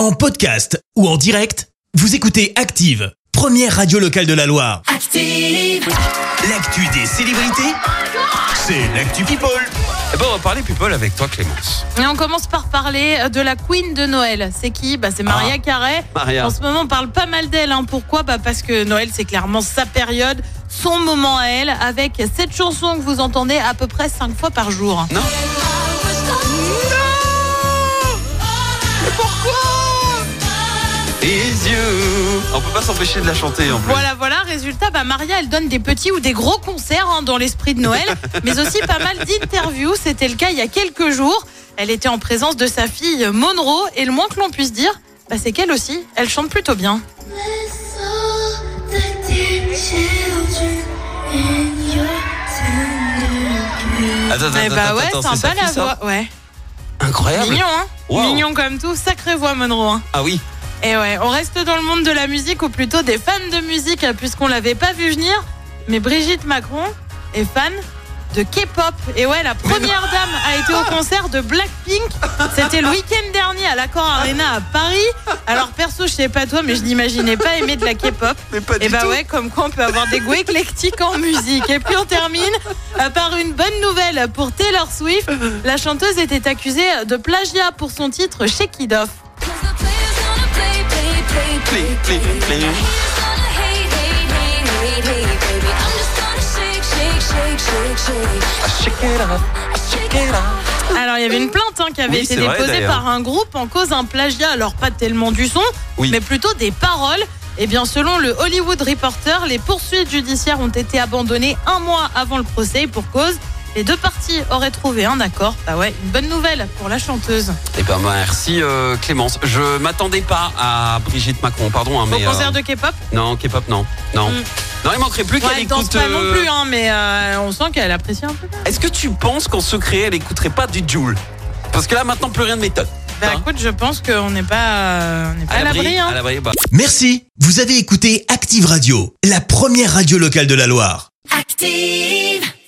En podcast ou en direct, vous écoutez Active, première radio locale de la Loire. Active. L'actu des célébrités, c'est l'actu People. Eh ben, on va parler people avec toi, Clémence. Et on commence par parler de la Queen de Noël. C'est qui? Bah, C'est Maria Ah. Carey. Maria. En ce moment, on parle pas mal d'elle. hein. Pourquoi? Bah, Parce que Noël, c'est clairement sa période, son moment à elle, avec cette chanson que vous entendez à peu près 5 fois par jour. Non Is you. On peut pas s'empêcher de la chanter en plus. Voilà, voilà. Résultat, bah, Maria, elle donne des petits ou des gros concerts hein, dans l'esprit de Noël, mais aussi pas mal d'interviews. C'était le cas il y a quelques jours. Elle était en présence de sa fille Monroe, et le moins que l'on puisse dire, bah, c'est qu'elle aussi, elle chante plutôt bien. Attends, attends, Eh bah attends, ouais, attends, c'est sympa sa la fille, voix. Ouais. Incroyable. Mignon, hein Wow. Mignon comme tout, sacrée voix Monroe. Hein. Ah oui. Et ouais, on reste dans le monde de la musique, ou plutôt des fans de musique, puisqu'on l'avait pas vu venir. Mais Brigitte Macron est fan de K-pop. Et ouais, la première dame a été au concert de Blackpink. C'était le week-end dernier à l'Accor Arena à Paris. Alors perso, je sais pas toi, mais je n'imaginais pas aimer de la K-pop. Mais pas Et du bah tout. ouais, comme quoi on peut avoir des goûts éclectiques en musique. Et puis on termine euh, par une bonne nouvelle pour Taylor Swift. La chanteuse était accusée de plagiat pour son titre Shake It Off. Alors il y avait une plainte hein, qui avait Oui, été vrai, déposée par un groupe en cause d'un plagiat. Alors pas tellement du son, Oui. mais plutôt des paroles. Et bien selon le Hollywood Reporter, les poursuites judiciaires ont été abandonnées un mois avant le procès pour cause. Les deux parties auraient trouvé un accord. Bah ouais, une bonne nouvelle pour la chanteuse. Eh ben merci euh, Clémence. Je m'attendais pas à Brigitte Macron, pardon. hein, Au mais, concert euh, de K-pop, Non, K-pop, non. Non. Mm. Non, il manquerait plus ouais, qu'elle elle danse écoute. pas non euh, plus, hein, mais euh, on sent qu'elle apprécie un peu. Est-ce que tu penses qu'en secret, elle écouterait pas du Joule? Parce que là, maintenant, plus rien de méthode. Bah Hein écoute, je pense qu'on n'est pas, euh, on n'est pas à l'abri. hein. bah. Merci, vous avez écouté Active Radio, la première radio locale de la Loire. Active.